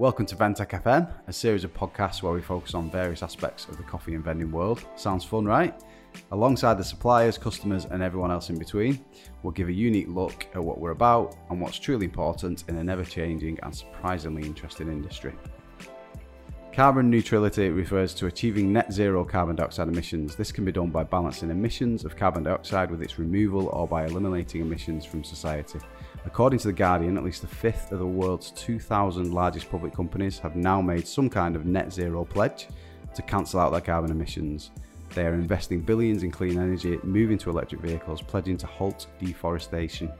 Welcome to Ventec FM, a series of podcasts where we focus on various aspects of the coffee and vending world. Sounds fun, right? Alongside the suppliers, customers, and everyone else in between, we'll give a unique look at what we're about and what's truly important in an ever changing and surprisingly interesting industry. Carbon neutrality refers to achieving net zero carbon dioxide emissions. This can be done by balancing emissions of carbon dioxide with its removal or by eliminating emissions from society. According to The Guardian, at least a fifth of the world's 2,000 largest public companies have now made some kind of net zero pledge to cancel out their carbon emissions. They are investing billions in clean energy, moving to electric vehicles, pledging to halt deforestation.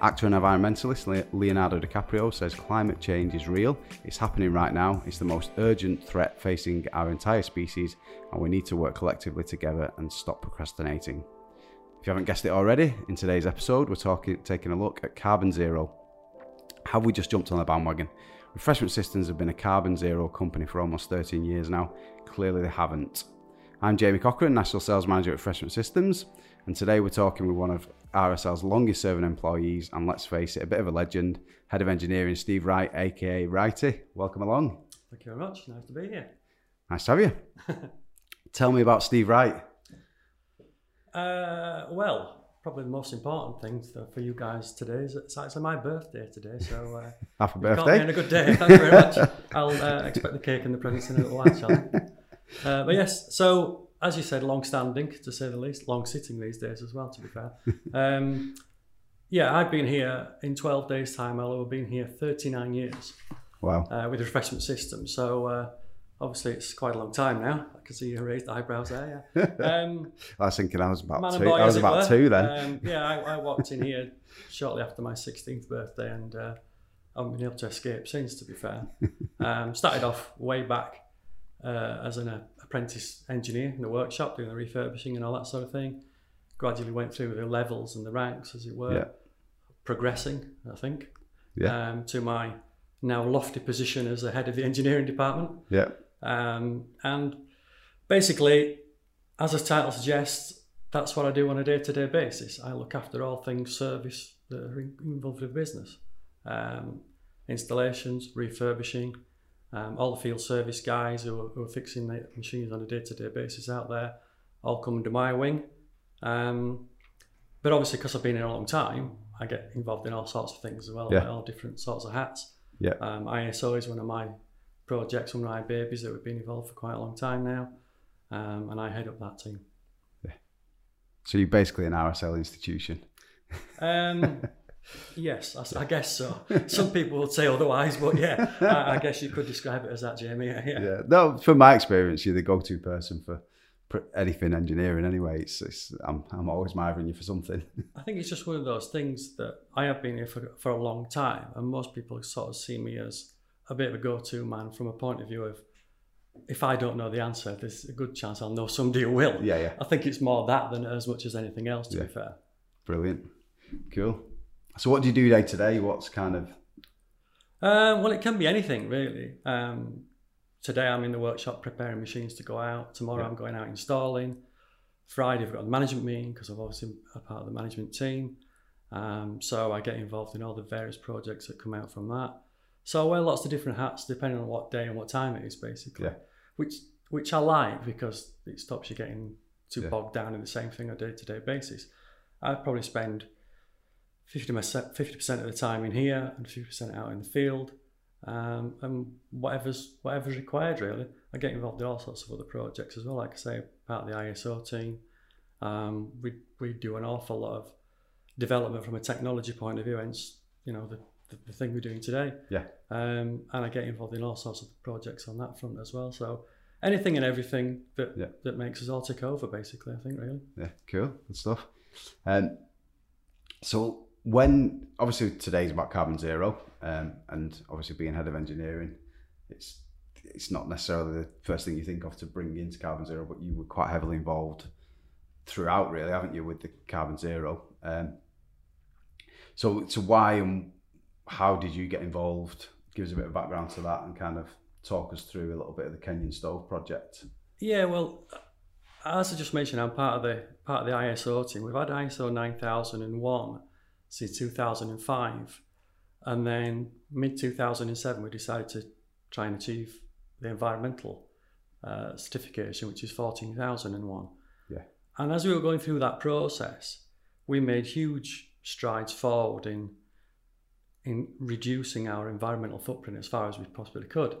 Actor and environmentalist Leonardo DiCaprio says climate change is real, it's happening right now, it's the most urgent threat facing our entire species, and we need to work collectively together and stop procrastinating. If you haven't guessed it already, in today's episode, we're talking, taking a look at carbon zero. Have we just jumped on the bandwagon? Refreshment Systems have been a carbon zero company for almost 13 years now. Clearly, they haven't. I'm Jamie Cochran, National Sales Manager at Refreshment Systems, and today we're talking with one of RSL's longest serving employees, and let's face it, a bit of a legend, Head of Engineering Steve Wright, aka Righty. Welcome along. Thank you very much. Nice to be here. Nice to have you. Tell me about Steve Wright. Uh, well, probably the most important thing for you guys today is it's actually my birthday today. So uh, happy birthday! And a good day. Thank you very much. I'll uh, expect the cake and the presents in a little while, uh, but yes, so as you said, long-standing to say the least, long-sitting these days as well. To be fair, um, yeah, I've been here in 12 days' time. Have been here 39 years. Wow. Uh, with the refreshment system, so uh, obviously it's quite a long time now. I can see you raised the eyebrows there. Yeah. Um, I was thinking I was about two. Boy, I was about two then. Um, yeah, I, I, walked in here shortly after my 16th birthday, and uh, I haven't been able to escape since. To be fair, um, started off way back uh, as an uh, apprentice engineer in the workshop, doing the refurbishing and all that sort of thing. Gradually went through the levels and the ranks, as it were, yeah. progressing. I think. Yeah. Um, to my now lofty position as the head of the engineering department. Yeah. Um, and basically, as the title suggests, that's what I do on a day-to-day basis. I look after all things service that are involved with business, um, installations, refurbishing, um, all the field service guys who are, who are fixing the machines on a day-to-day basis out there, all come under my wing. Um, but obviously, because I've been here a long time, I get involved in all sorts of things as well, yeah. all different sorts of hats. Yeah. Um, ISO is one of my of my babies that we've been involved for quite a long time now, um, and I head up that team. Yeah. So you're basically an RSL institution. Um, yes, I, I, guess so. Some people would say otherwise, but yeah, I, I, guess you could describe it as that, Jamie. Yeah. yeah. No, from my experience, you're the go-to person for anything engineering anyway it's, it's I'm, I'm always mithering you for something i think it's just one of those things that i have been here for, for a long time and most people sort of see me as a bit of a go-to man from a point of view of if I don't know the answer, there's a good chance I'll know somebody who will. Yeah, yeah. I think it's more that than as much as anything else, to yeah. be fair. Brilliant. Cool. So, what do you do day to day? What's kind of. Um, well, it can be anything, really. Um, today, I'm in the workshop preparing machines to go out. Tomorrow, yeah. I'm going out installing. Friday, I've got a management meeting because I'm obviously a part of the management team. Um, so, I get involved in all the various projects that come out from that. So I wear lots of different hats depending on what day and what time it is, basically. Yeah. Which which I like because it stops you getting too yeah. bogged down in the same thing on a day to day basis. I probably spend 50%, 50% of the time in here and 50% out in the field. Um, and whatever's whatever's required really. I get involved in all sorts of other projects as well. Like I say, part of the ISO team. Um, we we do an awful lot of development from a technology point of view. Hence, you know, the the, the thing we're doing today. Yeah. Um, and I get involved in all sorts of projects on that front as well. So anything and everything that yeah. that makes us all tick over, basically. I think really. Yeah. Cool. Good stuff. Um, so when obviously today's about carbon zero, um, and obviously being head of engineering, it's it's not necessarily the first thing you think of to bring into carbon zero, but you were quite heavily involved throughout, really, haven't you, with the carbon zero? Um, so, so why and how did you get involved? Give us a bit of background to that and kind of talk us through a little bit of the Kenyan Stove project. Yeah, well, as I just mentioned, I'm part of the part of the ISO team. We've had ISO 9001 since 2005, and then mid 2007 we decided to try and achieve the environmental uh, certification, which is 14,001. Yeah. And as we were going through that process, we made huge strides forward in in reducing our environmental footprint as far as we possibly could.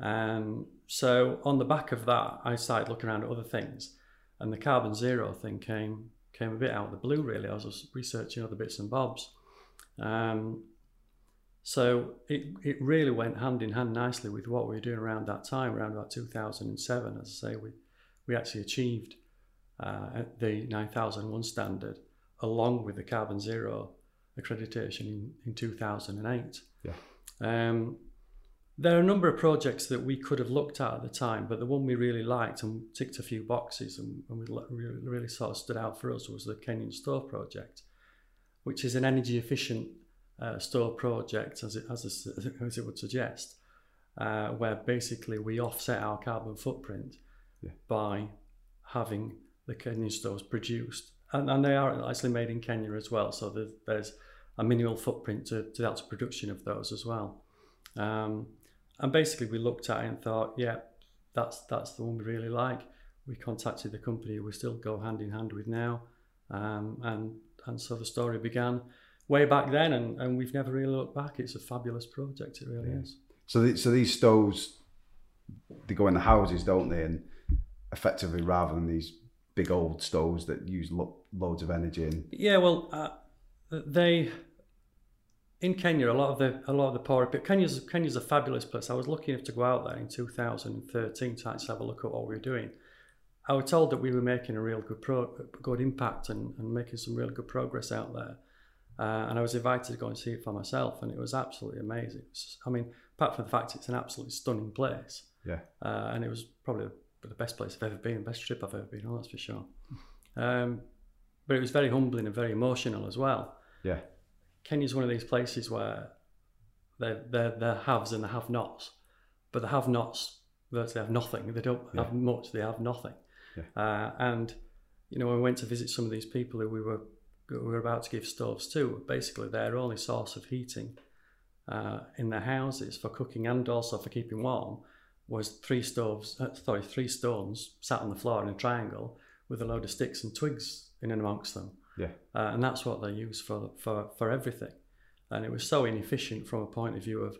Um, so on the back of that, I started looking around at other things, and the carbon zero thing came came a bit out of the blue. Really, I was researching other bits and bobs. Um, so it, it really went hand in hand nicely with what we were doing around that time, around about 2007. As I say, we, we actually achieved uh, the 9001 standard along with the carbon zero accreditation in, in 2008. Yeah. Um, there are a number of projects that we could have looked at at the time, but the one we really liked and ticked a few boxes and, and we really, really sort of stood out for us was the Kenyan Stove project, which is an energy efficient uh, store project, as it, as, a, as it would suggest, uh, where basically we offset our carbon footprint yeah. by having the Kenyan stoves produced. And, and they are actually made in Kenya as well, so there's, there's a minimal footprint to, to the actual production of those as well. Um, and basically, we looked at it and thought, yeah, that's that's the one we really like. We contacted the company we still go hand in hand with now, um, and and so the story began way back then, and, and we've never really looked back. It's a fabulous project, it really yeah. is. So, the, so these stoves, they go in the houses, don't they? And effectively, rather than these big old stoves that use lo- loads of energy. And... Yeah, well, uh, they in Kenya, a lot of the a lot of the poorer people. Kenya's Kenya's a fabulous place. I was lucky enough to go out there in 2013 to actually have a look at what we were doing. I was told that we were making a real good pro, good impact and, and making some really good progress out there. Uh, and I was invited to go and see it for myself, and it was absolutely amazing. Was, I mean, apart from the fact it's an absolutely stunning place, yeah, uh, and it was probably the, the best place I've ever been, best trip I've ever been on, that's for sure. Um, but it was very humbling and very emotional as well. Yeah, Kenya's one of these places where they're, they're, they're haves and the have-nots, but the have-nots virtually have nothing. They don't yeah. have much. They have nothing. Yeah. Uh, and you know, when we went to visit some of these people who we were we were about to give stoves to, basically their only source of heating uh, in their houses for cooking and also for keeping warm was three stoves, uh, sorry, three stones sat on the floor in a triangle with a load of sticks and twigs in and amongst them. Yeah. Uh, and that's what they use for, for, for everything. And it was so inefficient from a point of view of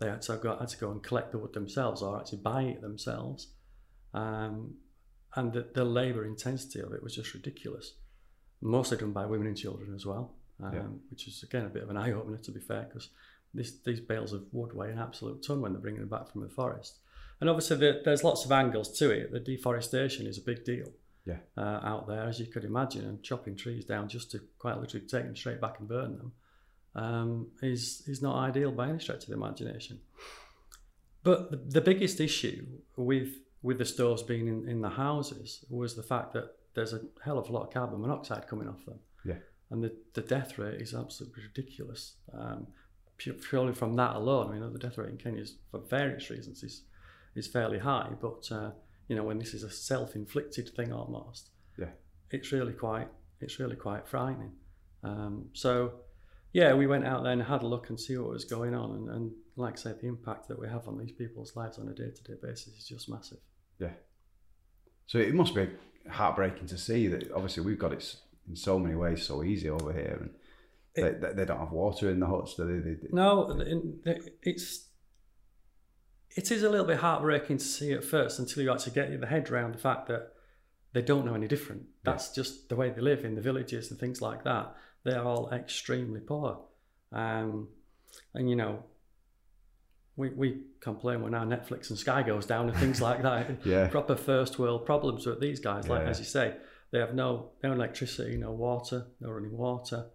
they had to go, had to go and collect the wood themselves or actually buy it themselves. Um, and the, the labour intensity of it was just ridiculous mostly done by women and children as well, um, yeah. which is again a bit of an eye opener to be fair, because these bales of wood weigh an absolute ton when they're bringing them back from the forest. And obviously, the, there's lots of angles to it. The deforestation is a big deal yeah. uh, out there, as you could imagine, and chopping trees down just to quite literally take them straight back and burn them um, is is not ideal by any stretch of the imagination. But the, the biggest issue with with the stores being in, in the houses was the fact that there's a hell of a lot of carbon monoxide coming off them. Yeah. And the, the death rate is absolutely ridiculous. Um, purely from that alone, I mean, the death rate in Kenya is, for various reasons, is, is fairly high. But, uh, you know, when this is a self-inflicted thing almost, yeah, it's really quite, it's really quite frightening. Um, so, yeah, we went out there and had a look and see what was going on. And, and like I said, the impact that we have on these people's lives on a day-to-day basis is just massive. Yeah. So it must be heartbreaking to see that obviously we've got it in so many ways so easy over here and it, they, they, don't have water in the huts do they, they, no it's it is a little bit heartbreaking to see at first until you actually get your head around the fact that they don't know any different that's yeah. just the way they live in the villages and things like that they're all extremely poor um, and you know we, we complain when our Netflix and Sky goes down and things like that. yeah. Proper first world problems with these guys. Like yeah. as you say, they have no no electricity, no water, no running water.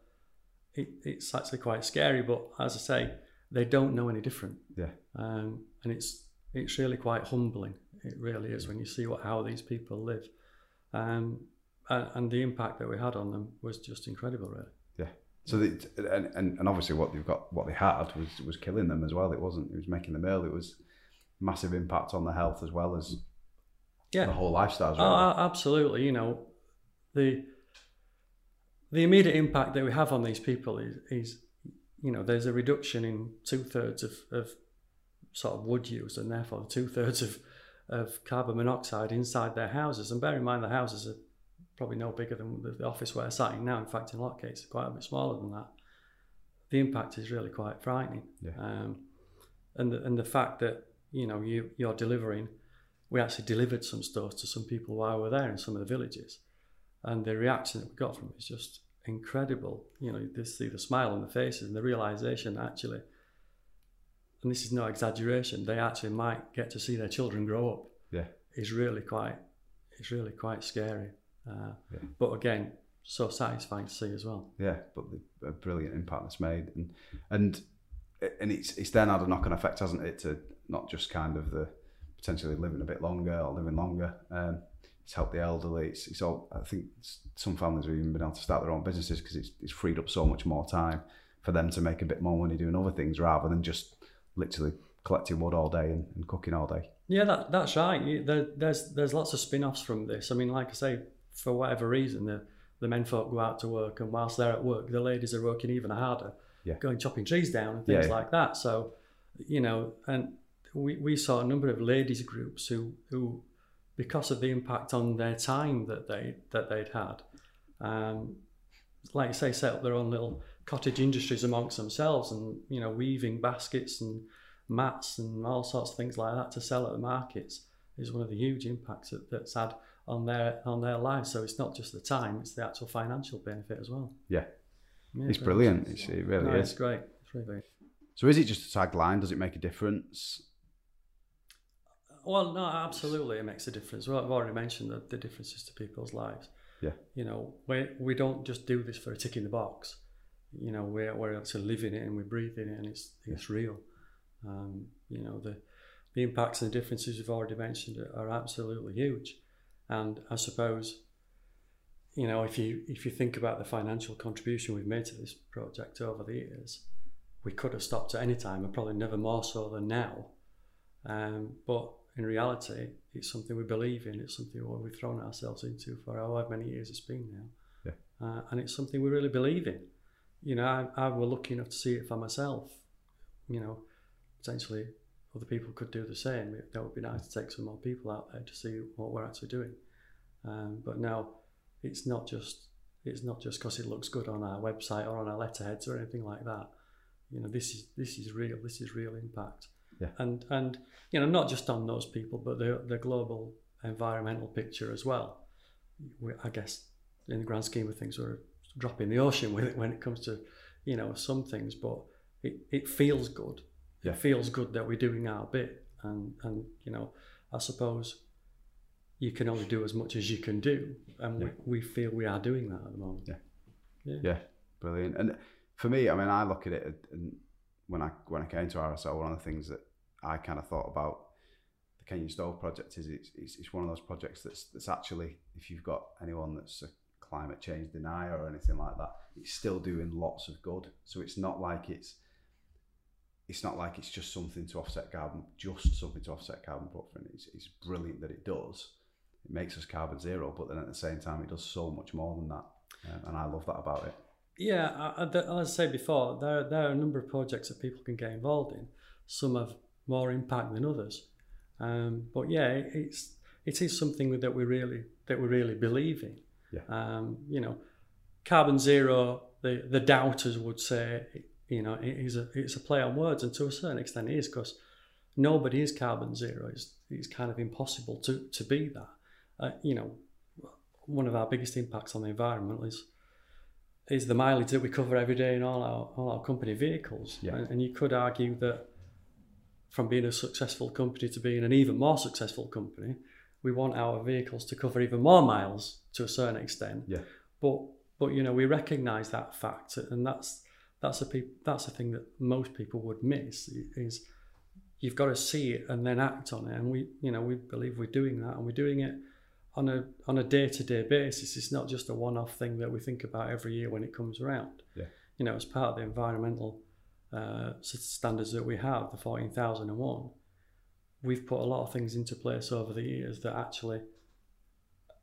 It, it's actually quite scary, but as I say, they don't know any different. Yeah. Um, and it's it's really quite humbling. It really is when you see what how these people live, um, and, and the impact that we had on them was just incredible, really. Yeah. So the, and, and and obviously what they've got what they had was was killing them as well. It wasn't. It was making them ill. It was massive impact on the health as well as yeah the whole lifestyle. As well. Oh, absolutely. You know the the immediate impact that we have on these people is is you know there's a reduction in two thirds of, of sort of wood use, and therefore two thirds of of carbon monoxide inside their houses. And bear in mind, the houses are probably no bigger than the, office where I'm sat in now. In fact, in a lot of cases, quite a bit smaller than that. The impact is really quite frightening. Yeah. Um, and the, and the fact that you know you you're delivering, we actually delivered some stuff to some people while we were there in some of the villages, and the reaction that we got from it is just incredible. You know, you see the smile on the faces and the realization actually, and this is no exaggeration, they actually might get to see their children grow up. Yeah. Is really quite, it's really quite scary. Uh, Yeah. But again, so satisfying to see as well. Yeah, but the a brilliant impact that's made, and and and it's it's then had a knock on effect, hasn't it? To not just kind of the potentially living a bit longer or living longer. Um, it's helped the elderly. It's, it's all. I think some families have even been able to start their own businesses because it's it's freed up so much more time for them to make a bit more money doing other things rather than just literally collecting wood all day and, and cooking all day. Yeah, that, that's right. There, there's there's lots of spin-offs from this. I mean, like I say, for whatever reason, the the men folk go out to work, and whilst they're at work, the ladies are working even harder, Yeah. going chopping trees down and things yeah. like that. So, you know, and we, we saw a number of ladies groups who who, because of the impact on their time that they that they'd had, um, like you say, set up their own little cottage industries amongst themselves, and you know, weaving baskets and mats and all sorts of things like that to sell at the markets is one of the huge impacts that, that's had on their on their lives. So it's not just the time; it's the actual financial benefit as well. Yeah, Yeah, it's brilliant. It's, it really No, is. It's great. It's really great. So is it just a tagline? Does it make a difference? Well, no, absolutely, it makes a difference. Well, I've already mentioned the, the differences to people's lives. Yeah. You know, we we don't just do this for a tick in the box. You know, we're we're actually living it and we're breathing it, and it's it's real. Um, you know, the the impacts and the differences we've already mentioned are, are absolutely huge. And I suppose, you know, if you if you think about the financial contribution we've made to this project over the years, we could have stopped at any time, and probably never more so than now. Um, but in reality, it's something we believe in. It's something we've thrown ourselves into for however many years it's been now. Yeah. Uh, and it's something we really believe in. You know, I, I were lucky enough to see it for myself. You know, potentially other people could do the same. It, that would be nice to take some more people out there to see what we're actually doing. Um, but now, it's not just it's not just because it looks good on our website or on our letterheads or anything like that. You know, this is this is real. This is real impact. Yeah. And and you know, not just on those people, but the the global environmental picture as well. We, I guess in the grand scheme of things, we're drop in the ocean with it when it comes to you know some things, but it, it feels good. Yeah. It feels good that we're doing our bit, and and you know, I suppose you can only do as much as you can do, and Yeah. we, we feel we are doing that at the moment. Yeah. Yeah. Yeah, brilliant. And for me, I mean, I look at it, and when I when I came to RSL, one of the things that I kind of thought about the Kenyan Stove project is it's, it's, it's one of those projects that's that's actually, if you've got anyone that's a climate change denier or anything like that, it's still doing lots of good. So it's not like it's it's not like it's just something to offset carbon, just something to offset carbon footprint. It's, it's brilliant that it does. It makes us carbon zero, but then at the same time, it does so much more than that. Um, and I love that about it. Yeah, I, I, as I said before, there, there are a number of projects that people can get involved in. Some have more impact than others, um, but yeah, it's it is something that we really that we really believe in. Yeah. Um, you know, carbon zero. The the doubters would say, you know, it is a it's a play on words, and to a certain extent, it is because nobody is carbon zero. It's it's kind of impossible to to be that. Uh, you know, one of our biggest impacts on the environment is is the mileage that we cover every day in all our all our company vehicles. Yeah. And, and you could argue that from being a successful company to being an even more successful company, we want our vehicles to cover even more miles to a certain extent. Yeah. But but you know we recognise that fact, and that's that's a peop- that's a thing that most people would miss is you've got to see it and then act on it. And we you know we believe we're doing that, and we're doing it on a on a day to day basis. It's not just a one off thing that we think about every year when it comes around. Yeah. You know, as part of the environmental uh, standards that we have, the fourteen thousand and one, we've put a lot of things into place over the years that actually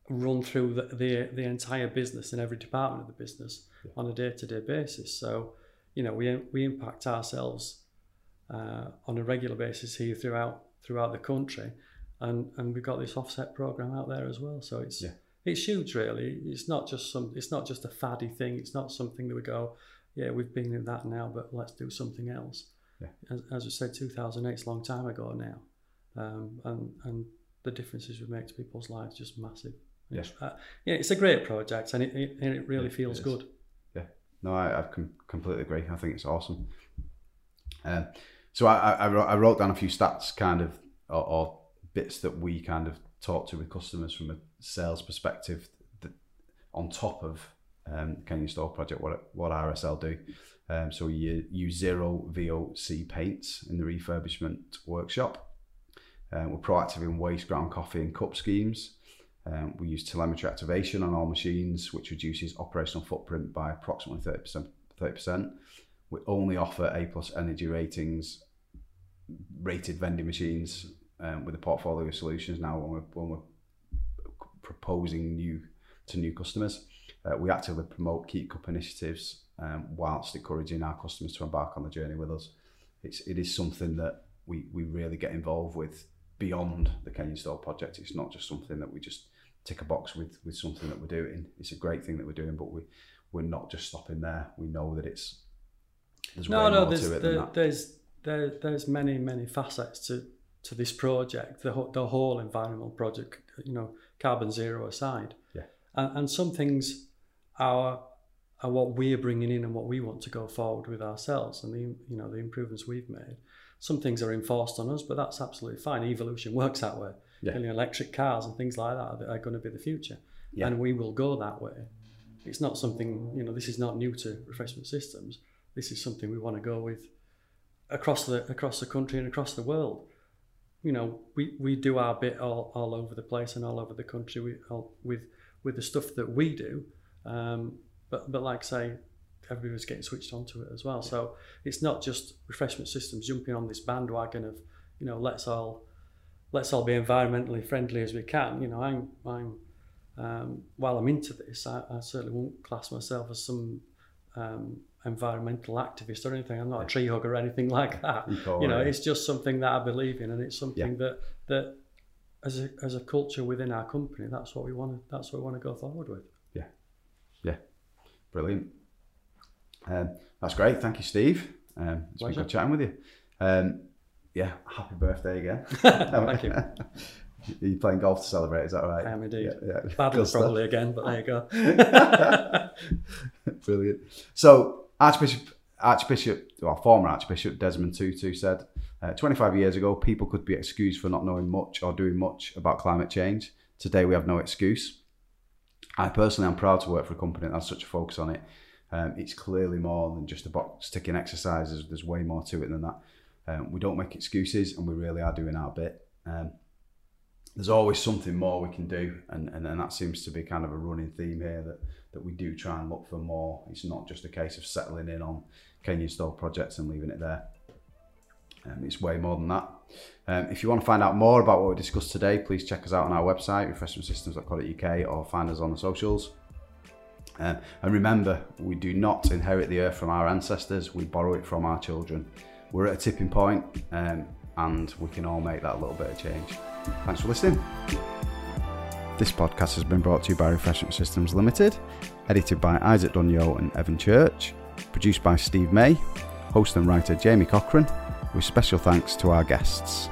run through the the, the entire business and every department of the business Yeah. on a day to day basis. So, you know, we we impact ourselves uh, on a regular basis here throughout throughout the country, and and we've got this offset program out there as well. So it's Yeah. it's huge, really. It's not just some. It's not just a faddy thing. It's not something that we go, yeah, we've been in that now, but let's do something else. Yeah. As, as we said, 2008 is a long time ago now, um, and and the differences we make to people's lives just massive. Yeah. It's, uh, yeah, it's a great project, and it, it, and it really Yeah, feels it good. Yeah, no, I, I com- completely agree. I think it's awesome. Um, so I, I, I wrote- down a few stats, kind of, or, or bits that we kind of talk to with customers from a sales perspective, that on top of um, Kenyan Stove project, what what RSL do. Um, so you use zero VOC paints in the refurbishment workshop. Um, we're proactive in waste ground coffee and cup schemes. Um, we use telemetry activation on all machines, which reduces operational footprint by approximately 30%. 30%. We only offer A plus energy ratings, rated vending machines um, with a portfolio of solutions now when we're, when we're proposing new to new customers. Uh, we actively promote Keep Cup initiatives um, whilst encouraging our customers to embark on the journey with us. It's, it is something that we, we really get involved with beyond the Kenyan Stove project. It's not just something that we just tick a box with with something that we're doing. It's a great thing that we're doing, but we we're not just stopping there. We know that it's there's No, way no, more there's to it than there, that. there's there, there's many many facets to to this project. The whole, the whole environmental project, you know, carbon zero aside. Yeah. And, and some things are are what we're bringing in and what we want to go forward with ourselves, and the you know the improvements we've made. Some things are enforced on us, but that's absolutely fine. Evolution works that way. Yeah. Know, electric cars and things like that are, are going to be the future, Yeah. and we will go that way. It's not something you know. This is not new to refreshment systems. This is something we want to go with across the across the country and across the world. You know, we, we do our bit all, all over the place and all over the country we, all, with with the stuff that we do. Um, but but like I say, everybody's getting switched onto it as well. So it's not just refreshment systems jumping on this bandwagon of you know let's all let's all be environmentally friendly as we can. You know, I'm I'm um, while I'm into this, I, I certainly won't class myself as some um, environmental activist or anything. I'm not a tree hugger or anything like that. Eco, You know, yeah. it's just something that I believe in, and it's something that that as a as a culture within our company, that's what we want to that's what we want to go forward with. Yeah, yeah, brilliant. Um, that's great. Thank you, Steve. Um, it's Pleasure. been good chatting with you. Um, yeah, happy birthday again. Thank you. Are you playing golf to celebrate? Is that right? I am indeed. Yeah, yeah. Badly probably again, but there you go. Brilliant. So Archbishop, Archbishop, well, former Archbishop Desmond Tutu said, uh, 25 years ago, people could be excused for not knowing much or doing much about climate change. Today, we have no excuse. I personally am proud to work for a company that has such a focus on it. Um, it's clearly more than just a box ticking exercises. There's way more to it than that. Um, we don't make excuses, and we really are doing our bit. Um, there's always something more we can do, and, and, and that seems to be kind of a running theme here that, that we do try and look for more. It's not just a case of settling in on Kenyan style projects and leaving it there. Um, it's way more than that. Um, if you want to find out more about what we discussed today, please check us out on our website, refreshmentsystems.co.uk, or find us on the socials. Um, and remember, we do not inherit the earth from our ancestors, we borrow it from our children. We're at a tipping point, um, and we can all make that little bit of change. Thanks for listening. This podcast has been brought to you by Refreshment Systems Limited, edited by Isaac Dunyo and Evan Church, produced by Steve May, host and writer Jamie Cochran, with special thanks to our guests.